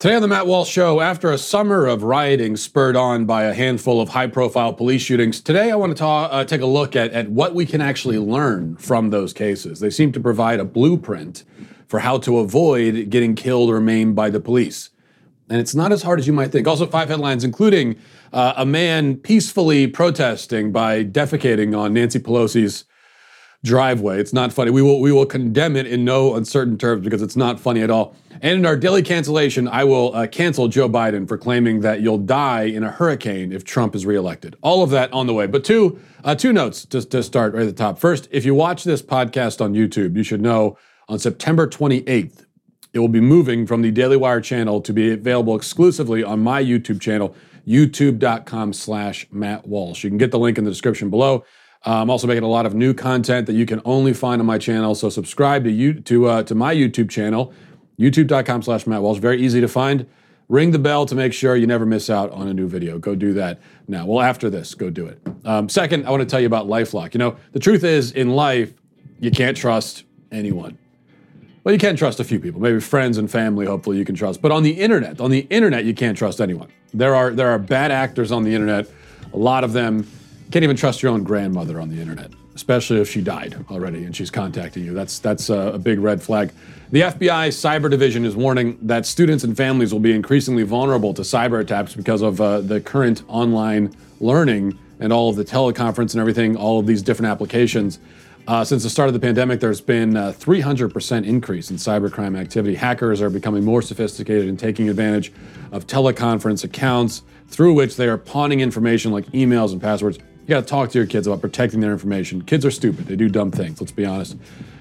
Today on the Matt Walsh Show, after a summer of rioting spurred on by a handful of high profile police shootings, today I want to ta- uh, take a look at, at what we can actually learn from those cases. They seem to provide a blueprint for how to avoid getting killed or maimed by the police. And it's not as hard as you might think. Also, five headlines, including uh, a man peacefully protesting by defecating on Nancy Pelosi's driveway. It's not funny. We will we will condemn it in no uncertain terms because it's not funny at all. And in our daily cancellation, I will uh, cancel Joe Biden for claiming that you'll die in a hurricane if Trump is reelected. All of that on the way. But two uh, two notes just to start right at the top. First, if you watch this podcast on YouTube, you should know on September 28th. It will be moving from the Daily Wire channel to be available exclusively on my YouTube channel, youtube.com slash Matt Walsh. You can get the link in the description below. Uh, I'm also making a lot of new content that you can only find on my channel. So subscribe to you to uh, to my YouTube channel, youtube.com slash Matt Walsh. Very easy to find. Ring the bell to make sure you never miss out on a new video. Go do that now. Well, after this, go do it. Um, second, I want to tell you about LifeLock. You know, the truth is, in life, you can't trust anyone. Well, you can trust a few people, maybe friends and family. Hopefully, you can trust. But on the internet, on the internet, you can't trust anyone. There are there are bad actors on the internet. A lot of them can't even trust your own grandmother on the internet, especially if she died already and she's contacting you. That's that's a, a big red flag. The FBI Cyber Division is warning that students and families will be increasingly vulnerable to cyber attacks because of uh, the current online learning and all of the teleconference and everything, all of these different applications. Uh, since the start of the pandemic, there's been a 300% increase in cybercrime activity. Hackers are becoming more sophisticated and taking advantage of teleconference accounts through which they are pawning information like emails and passwords you got to talk to your kids about protecting their information. Kids are stupid. They do dumb things. Let's be honest.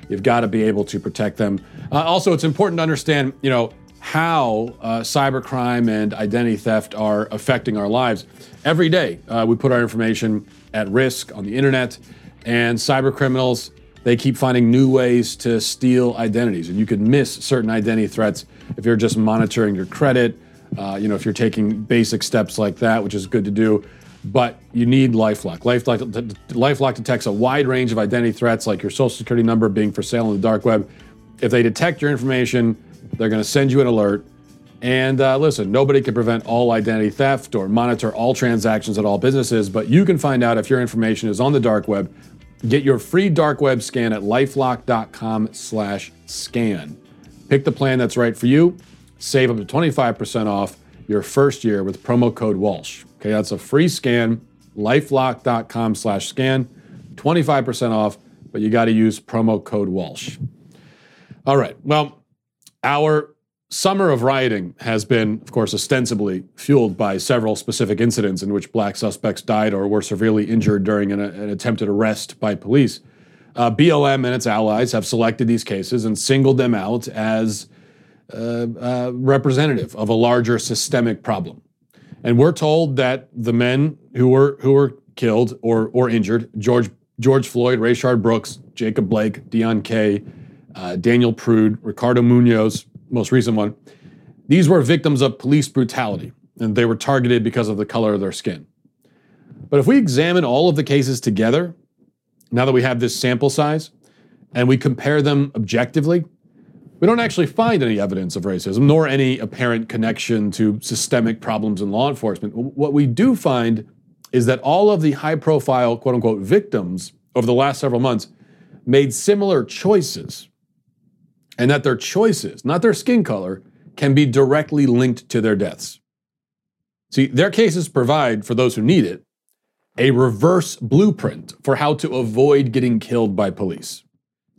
You've got to be able to protect them. Uh, also, it's important to understand, you know, how uh, cybercrime and identity theft are affecting our lives. Every day, uh, we put our information at risk on the internet, and cyber criminals they keep finding new ways to steal identities, and you could miss certain identity threats if you're just monitoring your credit. Uh, you know, if you're taking basic steps like that, which is good to do but you need LifeLock. LifeLock, LifeLock detects a wide range of identity threats, like your social security number being for sale on the dark web. If they detect your information, they're going to send you an alert. And uh, listen, nobody can prevent all identity theft or monitor all transactions at all businesses, but you can find out if your information is on the dark web. Get your free dark web scan at lifelock.com/scan. Pick the plan that's right for you. Save up to 25% off your first year with promo code Walsh. Okay, that's a free scan, lifelock.com slash scan, 25% off, but you got to use promo code Walsh. All right, well, our summer of rioting has been, of course, ostensibly fueled by several specific incidents in which black suspects died or were severely injured during an, an attempted arrest by police. Uh, BLM and its allies have selected these cases and singled them out as uh, uh, representative of a larger systemic problem. And we're told that the men who were who were killed or or injured, George George Floyd, Rayshard Brooks, Jacob Blake, Deon Kay, uh, Daniel Prude, Ricardo Munoz, most recent one, these were victims of police brutality, and they were targeted because of the color of their skin. But if we examine all of the cases together, now that we have this sample size, and we compare them objectively, we don't actually find any evidence of racism, nor any apparent connection to systemic problems in law enforcement. What we do find is that all of the high profile, quote unquote, victims over the last several months made similar choices, and that their choices, not their skin color, can be directly linked to their deaths. See, their cases provide, for those who need it, a reverse blueprint for how to avoid getting killed by police.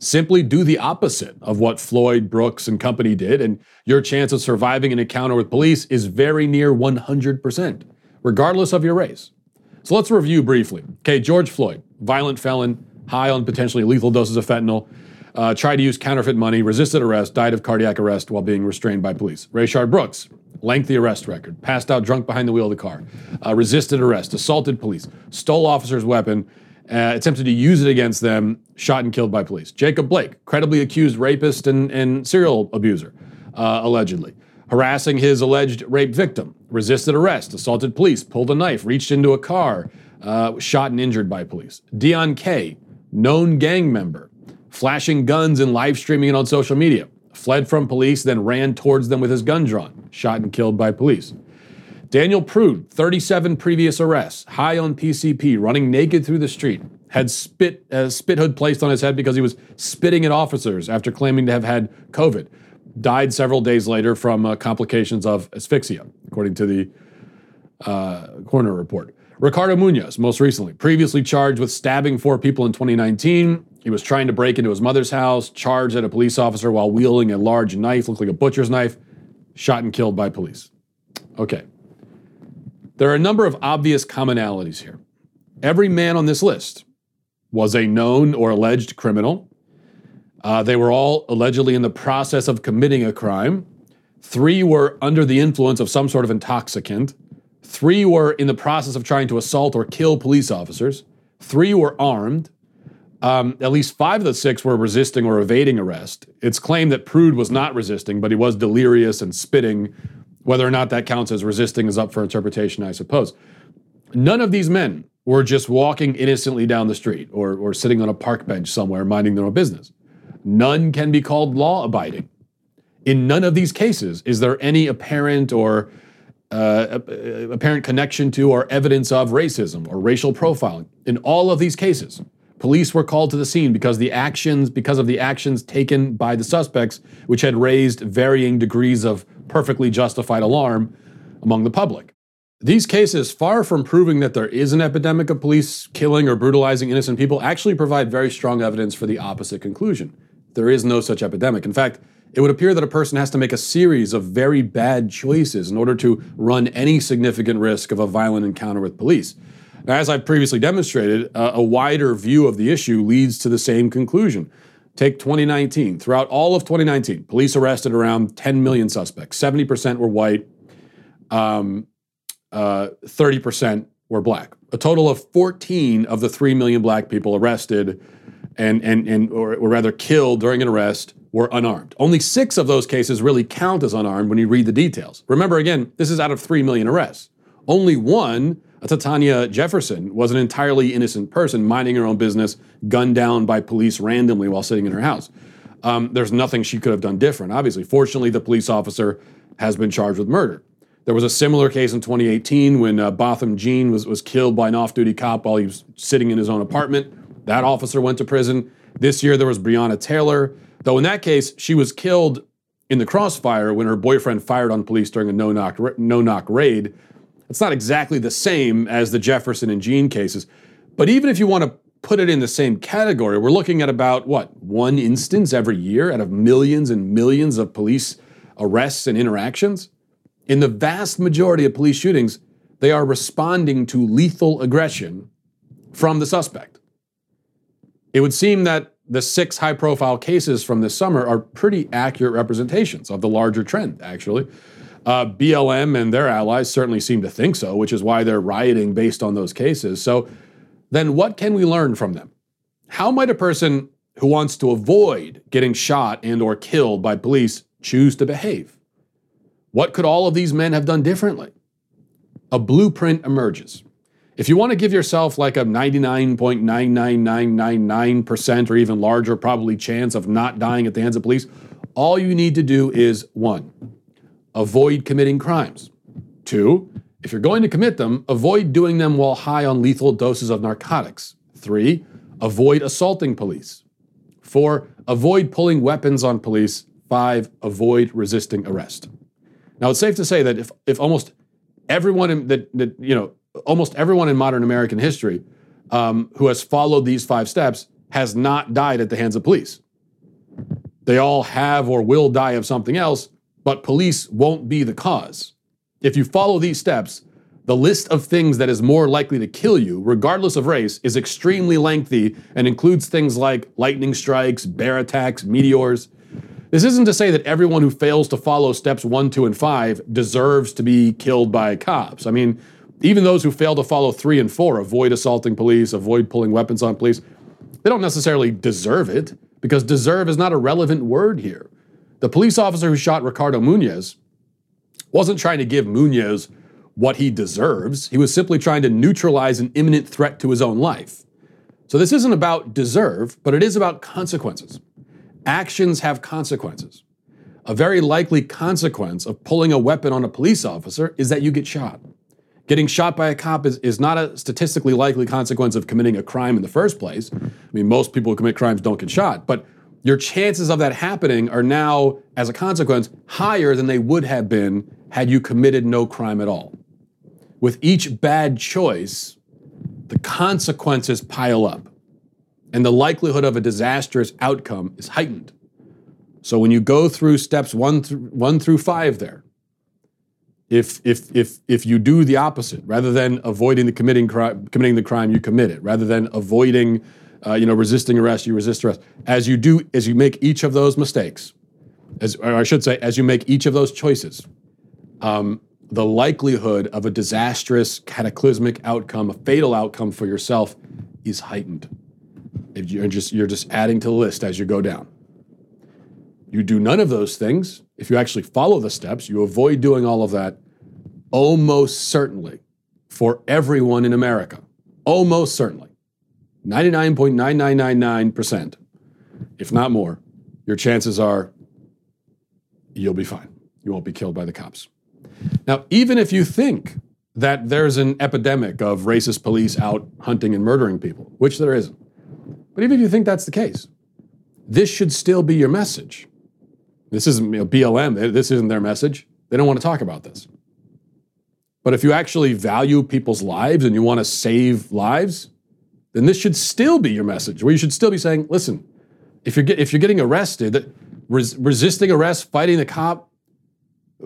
Simply do the opposite of what Floyd, Brooks, and company did, and your chance of surviving an encounter with police is very near 100%, regardless of your race. So let's review briefly. Okay, George Floyd, violent felon, high on potentially lethal doses of fentanyl, uh, tried to use counterfeit money, resisted arrest, died of cardiac arrest while being restrained by police. Rayshard Brooks, lengthy arrest record, passed out drunk behind the wheel of the car, uh, resisted arrest, assaulted police, stole officer's weapon, uh, attempted to use it against them, shot and killed by police. Jacob Blake, credibly accused rapist and, and serial abuser, uh, allegedly. Harassing his alleged rape victim, resisted arrest, assaulted police, pulled a knife, reached into a car, uh, shot and injured by police. Deon Kay, known gang member, flashing guns and live streaming it on social media, fled from police, then ran towards them with his gun drawn, shot and killed by police. Daniel Prude, 37 previous arrests, high on PCP, running naked through the street, had spit a spit hood placed on his head because he was spitting at officers after claiming to have had COVID. Died several days later from uh, complications of asphyxia, according to the uh, coroner report. Ricardo Munoz, most recently, previously charged with stabbing four people in 2019. He was trying to break into his mother's house, charged at a police officer while wielding a large knife, looked like a butcher's knife, shot and killed by police. Okay. There are a number of obvious commonalities here. Every man on this list was a known or alleged criminal. Uh, they were all allegedly in the process of committing a crime. Three were under the influence of some sort of intoxicant. Three were in the process of trying to assault or kill police officers. Three were armed. Um, at least five of the six were resisting or evading arrest. It's claimed that Prude was not resisting, but he was delirious and spitting. Whether or not that counts as resisting is up for interpretation, I suppose. None of these men were just walking innocently down the street or, or sitting on a park bench somewhere minding their own business. None can be called law abiding. In none of these cases is there any apparent or uh, apparent connection to or evidence of racism or racial profiling. In all of these cases, police were called to the scene because the actions because of the actions taken by the suspects, which had raised varying degrees of perfectly justified alarm among the public. These cases, far from proving that there is an epidemic of police killing or brutalizing innocent people, actually provide very strong evidence for the opposite conclusion. There is no such epidemic. In fact, it would appear that a person has to make a series of very bad choices in order to run any significant risk of a violent encounter with police. Now, as I've previously demonstrated, uh, a wider view of the issue leads to the same conclusion. Take 2019. Throughout all of 2019, police arrested around 10 million suspects. 70% were white, um, uh, 30% were black. A total of 14 of the 3 million black people arrested and, and, and or, or rather killed during an arrest were unarmed. Only six of those cases really count as unarmed when you read the details. Remember, again, this is out of 3 million arrests. Only one, Atatiana Jefferson, was an entirely innocent person minding her own business, gunned down by police randomly while sitting in her house. Um, there's nothing she could have done different, obviously. Fortunately, the police officer has been charged with murder. There was a similar case in 2018 when uh, Botham Jean was, was killed by an off duty cop while he was sitting in his own apartment. That officer went to prison. This year, there was Breonna Taylor. Though in that case, she was killed in the crossfire when her boyfriend fired on police during a no knock no knock raid. It's not exactly the same as the Jefferson and Jean cases, but even if you want to put it in the same category, we're looking at about what one instance every year out of millions and millions of police arrests and interactions. In the vast majority of police shootings, they are responding to lethal aggression from the suspect. It would seem that the six high profile cases from this summer are pretty accurate representations of the larger trend, actually. Uh, BLM and their allies certainly seem to think so, which is why they're rioting based on those cases. So, then what can we learn from them? How might a person who wants to avoid getting shot and or killed by police choose to behave? What could all of these men have done differently? A blueprint emerges. If you want to give yourself like a 99.99999% or even larger probably chance of not dying at the hands of police, all you need to do is one, avoid committing crimes. Two, if you're going to commit them, avoid doing them while high on lethal doses of narcotics. Three, avoid assaulting police. Four, avoid pulling weapons on police. Five, avoid resisting arrest. Now, it's safe to say that if, if almost everyone in, that, that, you know, almost everyone in modern American history um, who has followed these five steps has not died at the hands of police. They all have or will die of something else, but police won't be the cause. If you follow these steps, the list of things that is more likely to kill you, regardless of race, is extremely lengthy and includes things like lightning strikes, bear attacks, meteors. This isn't to say that everyone who fails to follow steps one, two, and five deserves to be killed by cops. I mean, even those who fail to follow three and four, avoid assaulting police, avoid pulling weapons on police, they don't necessarily deserve it because deserve is not a relevant word here. The police officer who shot Ricardo Munoz wasn't trying to give Munoz what he deserves. He was simply trying to neutralize an imminent threat to his own life. So this isn't about deserve, but it is about consequences. Actions have consequences. a very likely consequence of pulling a weapon on a police officer is that you get shot. Getting shot by a cop is, is not a statistically likely consequence of committing a crime in the first place. I mean, most people who commit crimes don't get shot, but your chances of that happening are now, as a consequence, higher than they would have been had you committed no crime at all. With each bad choice, the consequences pile up, and the likelihood of a disastrous outcome is heightened. So when you go through steps one through, one through five there, if, if, if, if you do the opposite, rather than avoiding the committing, cri- committing the crime, you commit it. Rather than avoiding, uh, you know, resisting arrest, you resist arrest. As you do, as you make each of those mistakes, as, I should say, as you make each of those choices, um, the likelihood of a disastrous, cataclysmic outcome, a fatal outcome for yourself, is heightened. If you're just you're just adding to the list as you go down. You do none of those things. If you actually follow the steps, you avoid doing all of that. Almost certainly, for everyone in America, almost certainly, 99.9999%, if not more, your chances are you'll be fine. You won't be killed by the cops. Now, even if you think that there's an epidemic of racist police out hunting and murdering people, which there isn't, but even if you think that's the case, this should still be your message. This isn't you know, BLM, this isn't their message. They don't want to talk about this. But if you actually value people's lives and you want to save lives, then this should still be your message, where you should still be saying, listen, if you're, get, if you're getting arrested, res- resisting arrest, fighting the cop,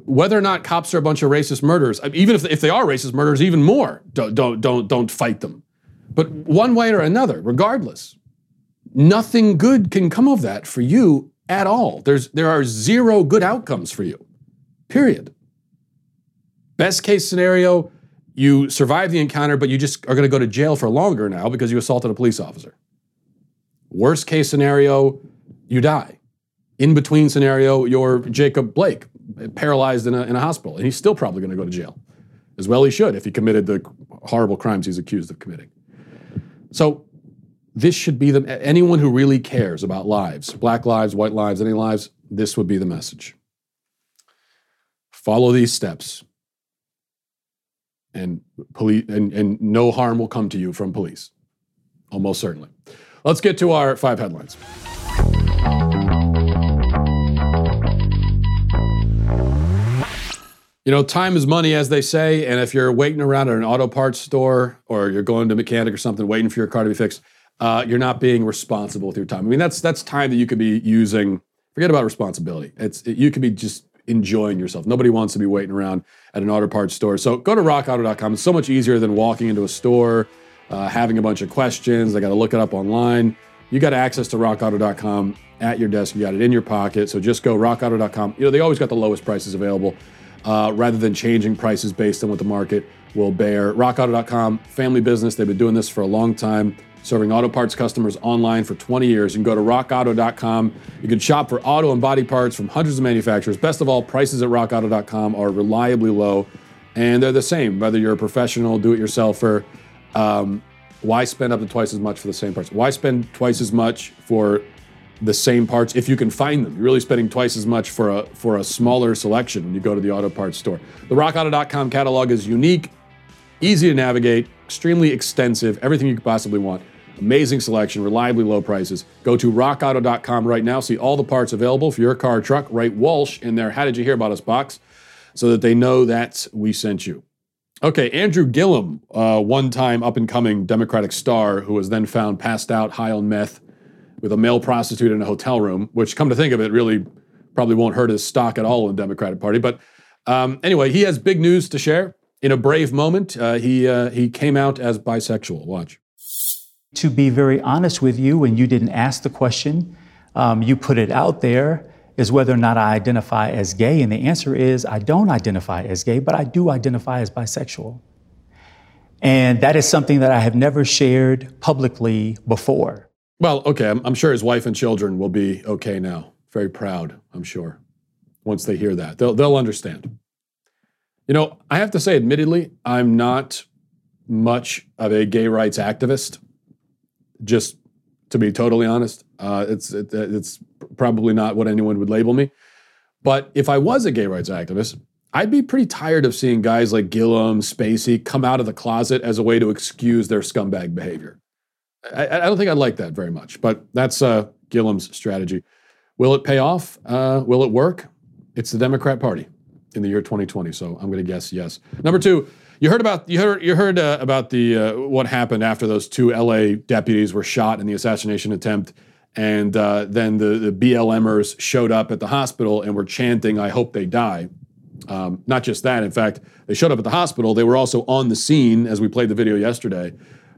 whether or not cops are a bunch of racist murderers, even if, if they are racist murderers, even more, don't, don't, don't, don't fight them. But one way or another, regardless, nothing good can come of that for you at all. There's, there are zero good outcomes for you, period. Best case scenario, you survive the encounter, but you just are going to go to jail for longer now because you assaulted a police officer. Worst case scenario, you die. In between scenario, you're Jacob Blake, paralyzed in a, in a hospital, and he's still probably going to go to jail. As well, he should if he committed the horrible crimes he's accused of committing. So, this should be the anyone who really cares about lives, black lives, white lives, any lives, this would be the message. Follow these steps. And police and, and no harm will come to you from police. Almost certainly. Let's get to our five headlines. You know, time is money, as they say. And if you're waiting around at an auto parts store or you're going to a mechanic or something, waiting for your car to be fixed, uh, you're not being responsible with your time. I mean, that's that's time that you could be using. Forget about responsibility. It's it, you could be just enjoying yourself. Nobody wants to be waiting around at an auto parts store. So go to rockauto.com. It's so much easier than walking into a store, uh, having a bunch of questions. I got to look it up online. You got access to rockauto.com at your desk. You got it in your pocket. So just go rockauto.com. You know, they always got the lowest prices available uh, rather than changing prices based on what the market will bear. RockAuto.com, family business. They've been doing this for a long time, serving auto parts customers online for 20 years. You can go to RockAuto.com. You can shop for auto and body parts from hundreds of manufacturers. Best of all, prices at RockAuto.com are reliably low, and they're the same whether you're a professional, do-it-yourselfer. Um, why spend up to twice as much for the same parts? Why spend twice as much for the same parts if you can find them. You're really spending twice as much for a for a smaller selection when you go to the auto parts store. The rockauto.com catalog is unique, easy to navigate, extremely extensive, everything you could possibly want. Amazing selection, reliably low prices. Go to rockauto.com right now, see all the parts available for your car or truck. Write Walsh in their How Did You Hear About Us box so that they know that we sent you. Okay, Andrew Gillum, uh, one time up and coming Democratic star who was then found passed out high on meth with a male prostitute in a hotel room, which, come to think of it, really probably won't hurt his stock at all in the Democratic Party. But um, anyway, he has big news to share. In a brave moment, uh, he uh, he came out as bisexual. Watch. To be very honest with you, when you didn't ask the question, um, you put it out there is whether or not I identify as gay, and the answer is I don't identify as gay, but I do identify as bisexual. And that is something that I have never shared publicly before. Well, okay, I'm, I'm, sure his wife and children will be okay now. Very proud, I'm sure. Once they hear that, they'll they'll understand. You know, I have to say, admittedly, I'm not much of a gay rights activist. Just to be totally honest, uh, it's it, it's probably not what anyone would label me. But if I was a gay rights activist, I'd be pretty tired of seeing guys like Gillum, Spacey come out of the closet as a way to excuse their scumbag behavior. I, I don't think I'd like that very much, but that's uh, Gillum's strategy. Will it pay off? Uh, will it work? It's the Democrat Party in the year 2020, so I'm going to guess yes. Number two, you heard about you heard you heard uh, about the uh, what happened after those two LA deputies were shot in the assassination attempt, and uh, then the, the BLMers showed up at the hospital and were chanting, "I hope they die." Um, not just that, in fact, they showed up at the hospital. They were also on the scene as we played the video yesterday.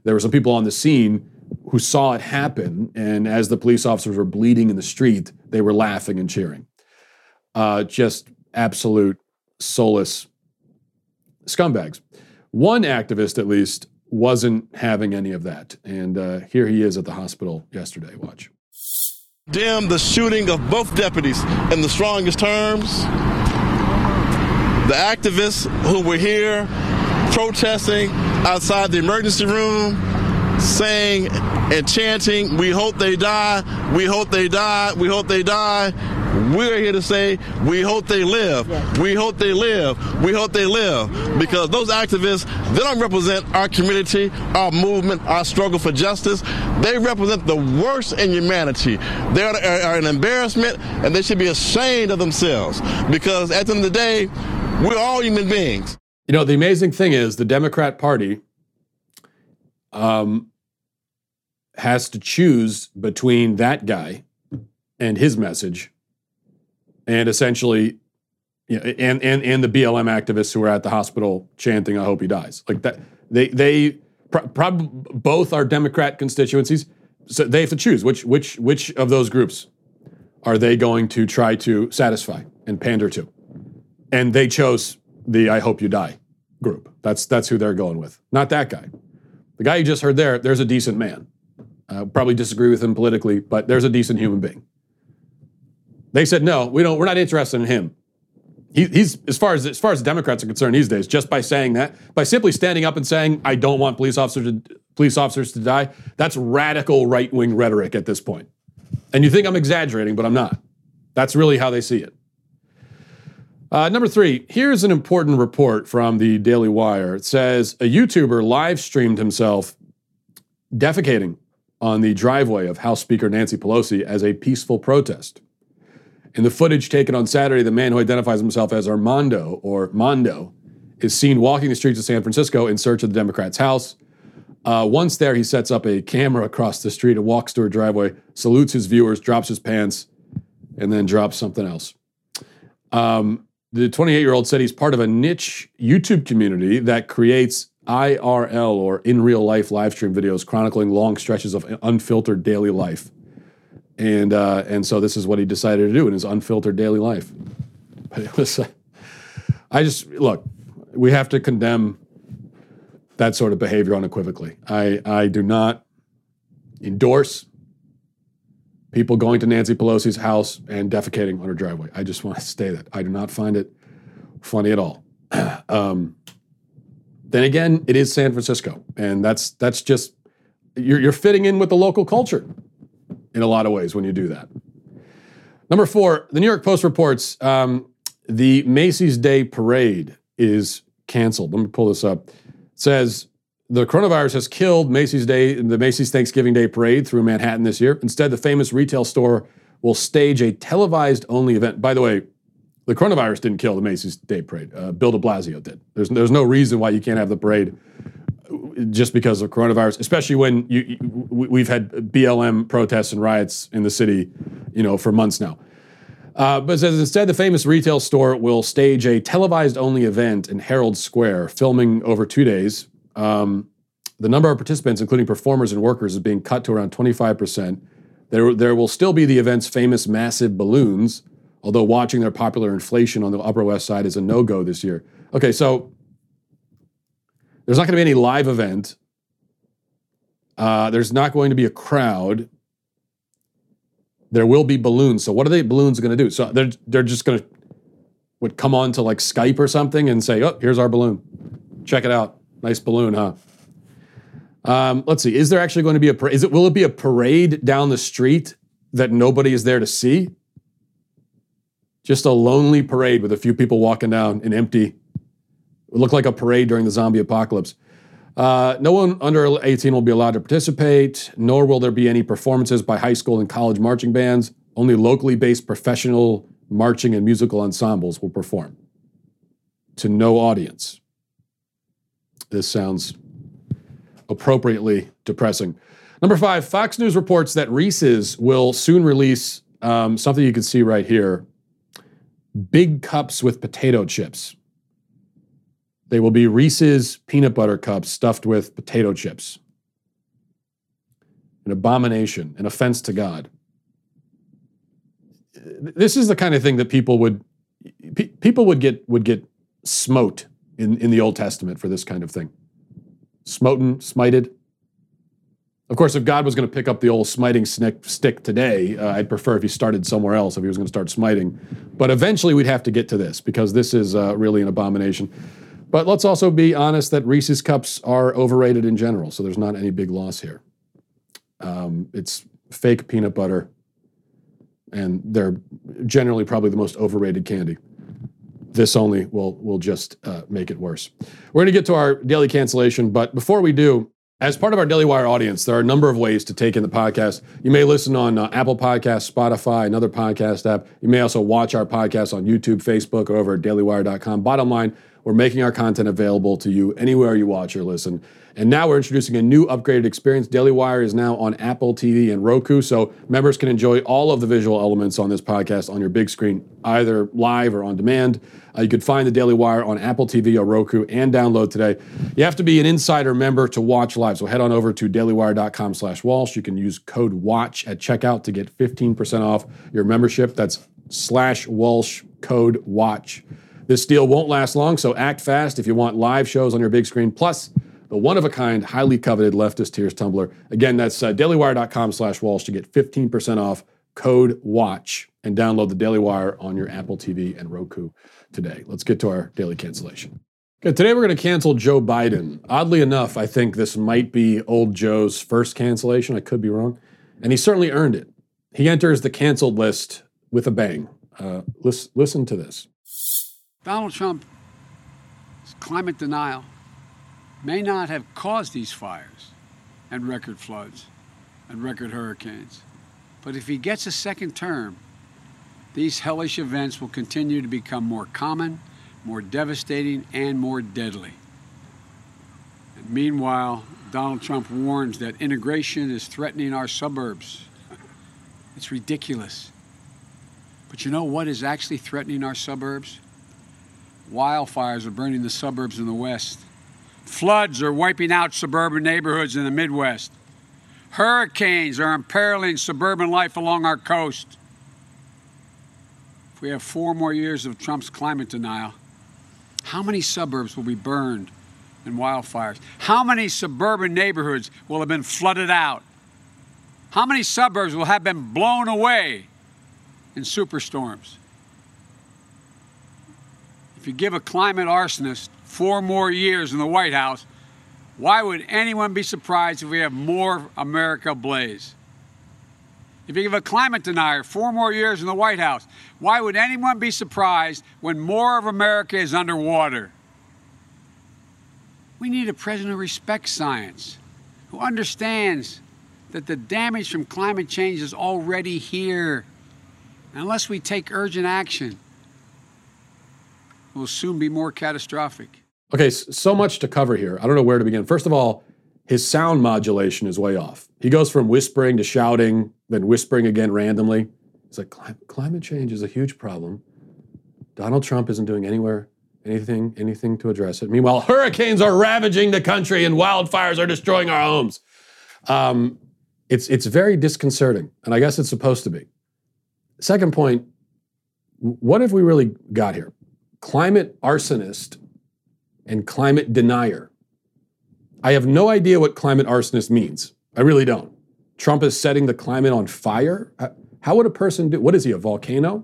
There were some people on the scene who saw it happen, and as the police officers were bleeding in the street, they were laughing and cheering. Uh, just absolute soulless scumbags. One activist, at least, wasn't having any of that. And uh, here he is at the hospital yesterday. Watch. Damn the shooting of both deputies in the strongest terms. The activists who were here protesting outside the emergency room saying and chanting, We hope they die, we hope they die, we hope they die. We're here to say, we hope they live. We hope they live. We hope they live. Because those activists, they don't represent our community, our movement, our struggle for justice. They represent the worst in humanity. They are, are an embarrassment and they should be ashamed of themselves. Because at the end of the day, we're all human beings. You know, the amazing thing is the Democrat Party um, has to choose between that guy and his message, and essentially, you know, and and and the BLM activists who are at the hospital chanting, "I hope he dies." Like that, they they probably both are Democrat constituencies, so they have to choose which which which of those groups are they going to try to satisfy and pander to, and they chose the "I hope you die" group. That's that's who they're going with, not that guy. The guy you just heard there, there's a decent man. Uh, probably disagree with him politically, but there's a decent human being. They said no, we don't. We're not interested in him. He, he's as far as as far as Democrats are concerned these days. Just by saying that, by simply standing up and saying, "I don't want police officers to police officers to die," that's radical right wing rhetoric at this point. And you think I'm exaggerating, but I'm not. That's really how they see it. Uh, number three, here's an important report from the Daily Wire. It says a YouTuber live streamed himself defecating on the driveway of House Speaker Nancy Pelosi as a peaceful protest. In the footage taken on Saturday, the man who identifies himself as Armando or Mondo is seen walking the streets of San Francisco in search of the Democrat's house. Uh, once there, he sets up a camera across the street and walks to her driveway, salutes his viewers, drops his pants, and then drops something else. Um, the 28 year old said he's part of a niche YouTube community that creates IRL or in real life live stream videos chronicling long stretches of unfiltered daily life. And uh, and so this is what he decided to do in his unfiltered daily life. But it was, uh, I just look, we have to condemn that sort of behavior unequivocally. I I do not endorse people going to Nancy Pelosi's house and defecating on her driveway. I just want to say that I do not find it funny at all. um, then again, it is San Francisco, and that's that's just you're, you're fitting in with the local culture in a lot of ways when you do that. Number four, the New York Post reports um, the Macy's Day Parade is canceled. Let me pull this up. It says the coronavirus has killed Macy's Day, the Macy's Thanksgiving Day Parade through Manhattan this year. Instead, the famous retail store will stage a televised only event. By the way, the coronavirus didn't kill the Macy's Day Parade. Uh, Bill de Blasio did. There's, there's no reason why you can't have the parade just because of coronavirus, especially when you, you, we've had BLM protests and riots in the city, you know, for months now. Uh, but says instead, the famous retail store will stage a televised only event in Herald Square, filming over two days. Um, the number of participants, including performers and workers, is being cut to around 25%. There, there will still be the event's famous massive balloons, although watching their popular inflation on the Upper West Side is a no go this year. Okay, so there's not going to be any live event. Uh, there's not going to be a crowd. There will be balloons. So what are the balloons going to do? So they're they're just going to would come on to like Skype or something and say, "Oh, here's our balloon. Check it out. Nice balloon, huh?" Um, let's see. Is there actually going to be a? Is it? Will it be a parade down the street that nobody is there to see? Just a lonely parade with a few people walking down an empty, it looked like a parade during the zombie apocalypse. Uh, no one under 18 will be allowed to participate, nor will there be any performances by high school and college marching bands. Only locally based professional marching and musical ensembles will perform to no audience. This sounds appropriately depressing. Number five, Fox News reports that Reese's will soon release um, something you can see right here big cups with potato chips. They will be Reese's peanut butter cups stuffed with potato chips. An abomination, an offense to God. This is the kind of thing that people would pe- people would get would get smote in, in the Old Testament for this kind of thing. Smoten, smited. Of course, if God was going to pick up the old smiting stick today, uh, I'd prefer if he started somewhere else, if he was going to start smiting. But eventually we'd have to get to this because this is uh, really an abomination. But let's also be honest that Reese's Cups are overrated in general, so there's not any big loss here. Um, it's fake peanut butter, and they're generally probably the most overrated candy. This only will will just uh, make it worse. We're going to get to our daily cancellation, but before we do, as part of our Daily Wire audience, there are a number of ways to take in the podcast. You may listen on uh, Apple Podcasts, Spotify, another podcast app. You may also watch our podcast on YouTube, Facebook, or over at dailywire.com. Bottom line, we're making our content available to you anywhere you watch or listen. And now we're introducing a new upgraded experience. Daily Wire is now on Apple TV and Roku, so members can enjoy all of the visual elements on this podcast on your big screen, either live or on demand. Uh, you can find the Daily Wire on Apple TV or Roku and download today. You have to be an insider member to watch live, so head on over to dailywire.com slash Walsh. You can use code WATCH at checkout to get 15% off your membership. That's slash Walsh code WATCH. This deal won't last long, so act fast if you want live shows on your big screen. Plus, the one-of-a-kind, highly coveted leftist tears tumbler. Again, that's uh, dailywire.com slash Walsh to get 15% off code WATCH and download the Daily Wire on your Apple TV and Roku today. Let's get to our daily cancellation. Okay, today we're going to cancel Joe Biden. Oddly enough, I think this might be old Joe's first cancellation. I could be wrong. And he certainly earned it. He enters the canceled list with a bang. Uh, listen, listen to this. Donald Trump's climate denial may not have caused these fires and record floods and record hurricanes. But if he gets a second term, these hellish events will continue to become more common, more devastating, and more deadly. And meanwhile, Donald Trump warns that integration is threatening our suburbs. It's ridiculous. But you know what is actually threatening our suburbs? Wildfires are burning the suburbs in the West. Floods are wiping out suburban neighborhoods in the Midwest. Hurricanes are imperiling suburban life along our coast. If we have four more years of Trump's climate denial, how many suburbs will be burned in wildfires? How many suburban neighborhoods will have been flooded out? How many suburbs will have been blown away in superstorms? If you give a climate arsonist four more years in the White House, why would anyone be surprised if we have more America ablaze? If you give a climate denier four more years in the White House, why would anyone be surprised when more of America is underwater? We need a president who respects science, who understands that the damage from climate change is already here. Unless we take urgent action, will soon be more catastrophic. Okay, so much to cover here. I don't know where to begin. First of all, his sound modulation is way off. He goes from whispering to shouting, then whispering again randomly. It's like, climate change is a huge problem. Donald Trump isn't doing anywhere anything anything to address it. Meanwhile, hurricanes are ravaging the country and wildfires are destroying our homes. Um, it's it's very disconcerting, and I guess it's supposed to be. Second point: what have we really got here? Climate arsonist and climate denier. I have no idea what climate arsonist means. I really don't. Trump is setting the climate on fire. Uh, how would a person do? What is he, a volcano?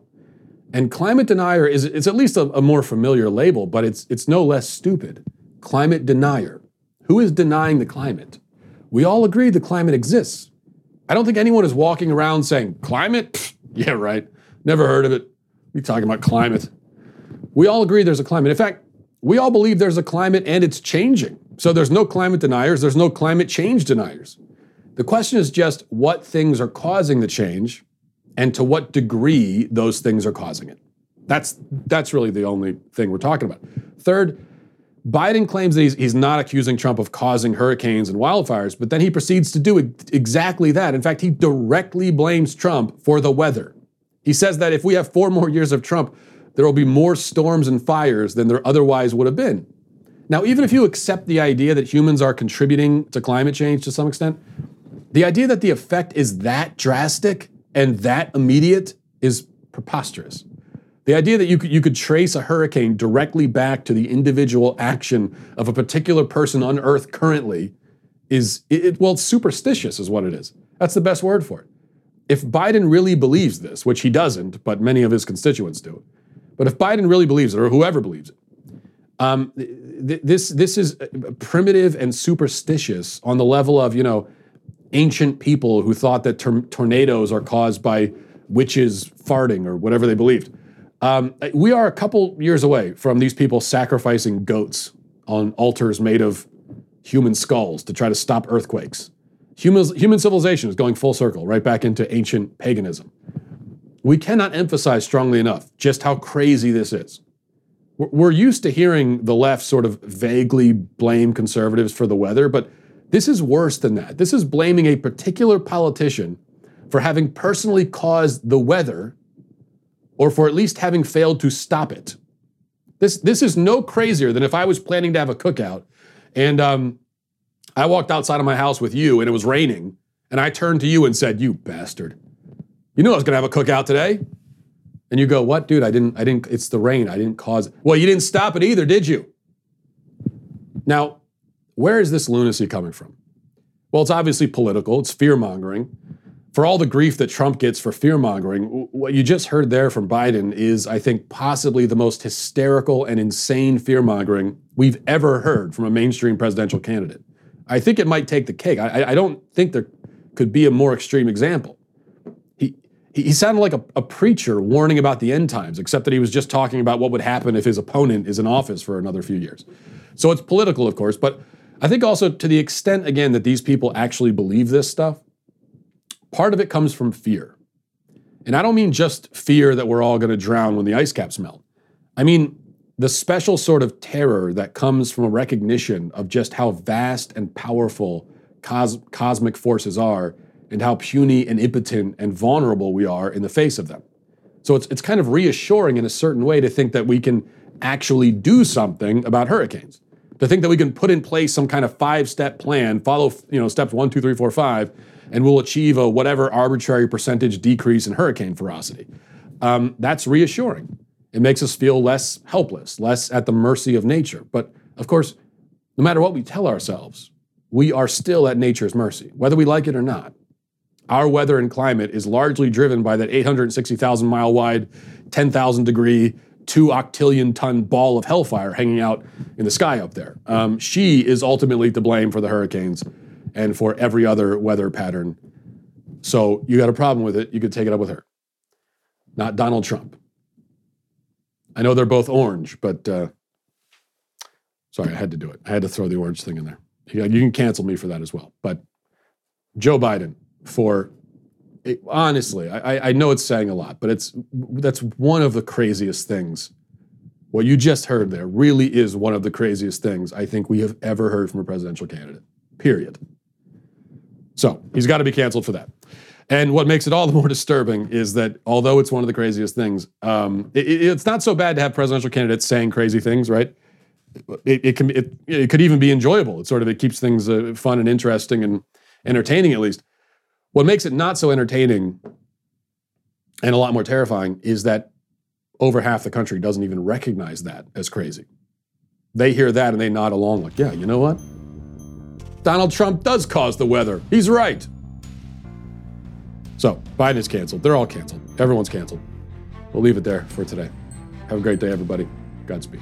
And climate denier is it's at least a, a more familiar label, but it's it's no less stupid. Climate denier. Who is denying the climate? We all agree the climate exists. I don't think anyone is walking around saying, climate? Pfft, yeah, right. Never heard of it. We talking about climate. We all agree there's a climate. In fact, we all believe there's a climate and it's changing. So there's no climate deniers, there's no climate change deniers. The question is just what things are causing the change and to what degree those things are causing it. That's that's really the only thing we're talking about. Third, Biden claims that he's, he's not accusing Trump of causing hurricanes and wildfires, but then he proceeds to do exactly that. In fact, he directly blames Trump for the weather. He says that if we have four more years of Trump, there will be more storms and fires than there otherwise would have been. Now, even if you accept the idea that humans are contributing to climate change to some extent, the idea that the effect is that drastic and that immediate is preposterous. The idea that you could, you could trace a hurricane directly back to the individual action of a particular person on Earth currently is, it, well, superstitious is what it is. That's the best word for it. If Biden really believes this, which he doesn't, but many of his constituents do, but if Biden really believes it, or whoever believes it, um, th- this this is primitive and superstitious on the level of you know ancient people who thought that tor- tornadoes are caused by witches farting or whatever they believed. Um, we are a couple years away from these people sacrificing goats on altars made of human skulls to try to stop earthquakes. Human, human civilization is going full circle, right back into ancient paganism. We cannot emphasize strongly enough just how crazy this is. We're used to hearing the left sort of vaguely blame conservatives for the weather, but this is worse than that. This is blaming a particular politician for having personally caused the weather or for at least having failed to stop it. This, this is no crazier than if I was planning to have a cookout and um, I walked outside of my house with you and it was raining and I turned to you and said, You bastard. You knew I was going to have a cookout today. And you go, What, dude? I didn't, I didn't, it's the rain. I didn't cause it. Well, you didn't stop it either, did you? Now, where is this lunacy coming from? Well, it's obviously political, it's fear mongering for all the grief that Trump gets for fear mongering, what you just heard there from Biden is, I think, possibly the most hysterical and insane fear mongering we've ever heard from a mainstream presidential candidate. I think it might take the cake. I, I don't think there could be a more extreme example. He, sounded like a, a preacher warning about the end times, except that he was just talking about what would happen if his opponent is in office for another few years. So it's political, of course, but I think also to the extent, again, that these people actually believe this stuff, Part of it comes from fear. And I don't mean just fear that we're all going to drown when the ice caps melt. I mean the special sort of terror that comes from a recognition of just how vast and powerful cos- cosmic forces are and how puny and impotent and vulnerable we are in the face of them. So it's, it's kind of reassuring in a certain way to think that we can actually do something about hurricanes. To think that we can put in place some kind of five step plan, follow you know, steps one, two, three, four, five, and we'll achieve a whatever arbitrary percentage decrease in hurricane ferocity. Um, that's reassuring. It makes us feel less helpless, less at the mercy of nature. But of course, no matter what we tell ourselves, we are still at nature's mercy, whether we like it or not. Our weather and climate is largely driven by that 860,000 mile wide, 10,000 degree, two octillion ton ball of hellfire hanging out in the sky up there. Um, she is ultimately to blame for the hurricanes and for every other weather pattern. So you got a problem with it, you could take it up with her, not Donald Trump. I know they're both orange, but uh, sorry, I had to do it. I had to throw the orange thing in there. You can cancel me for that as well. But Joe Biden for it, honestly, I, I know it's saying a lot, but it's that's one of the craziest things. What you just heard there really is one of the craziest things I think we have ever heard from a presidential candidate. Period. So he's got to be canceled for that. And what makes it all the more disturbing is that although it's one of the craziest things, um, it, it's not so bad to have presidential candidates saying crazy things, right? It, it can it, it, could even be enjoyable. It sort of it keeps things uh, fun and interesting and entertaining at least. What makes it not so entertaining and a lot more terrifying is that over half the country doesn't even recognize that as crazy. They hear that and they nod along like, yeah, you know what? Donald Trump does cause the weather. He's right. So, Biden is canceled. They're all canceled. Everyone's canceled. We'll leave it there for today. Have a great day, everybody. Godspeed.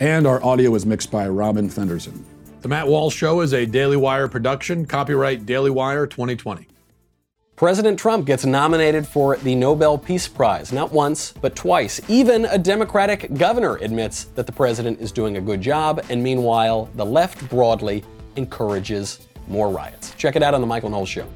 and our audio is mixed by Robin Fenderson. The Matt Walsh Show is a Daily Wire production, copyright Daily Wire 2020. President Trump gets nominated for the Nobel Peace Prize, not once, but twice. Even a Democratic governor admits that the president is doing a good job, and meanwhile, the left broadly encourages more riots. Check it out on The Michael Knowles Show.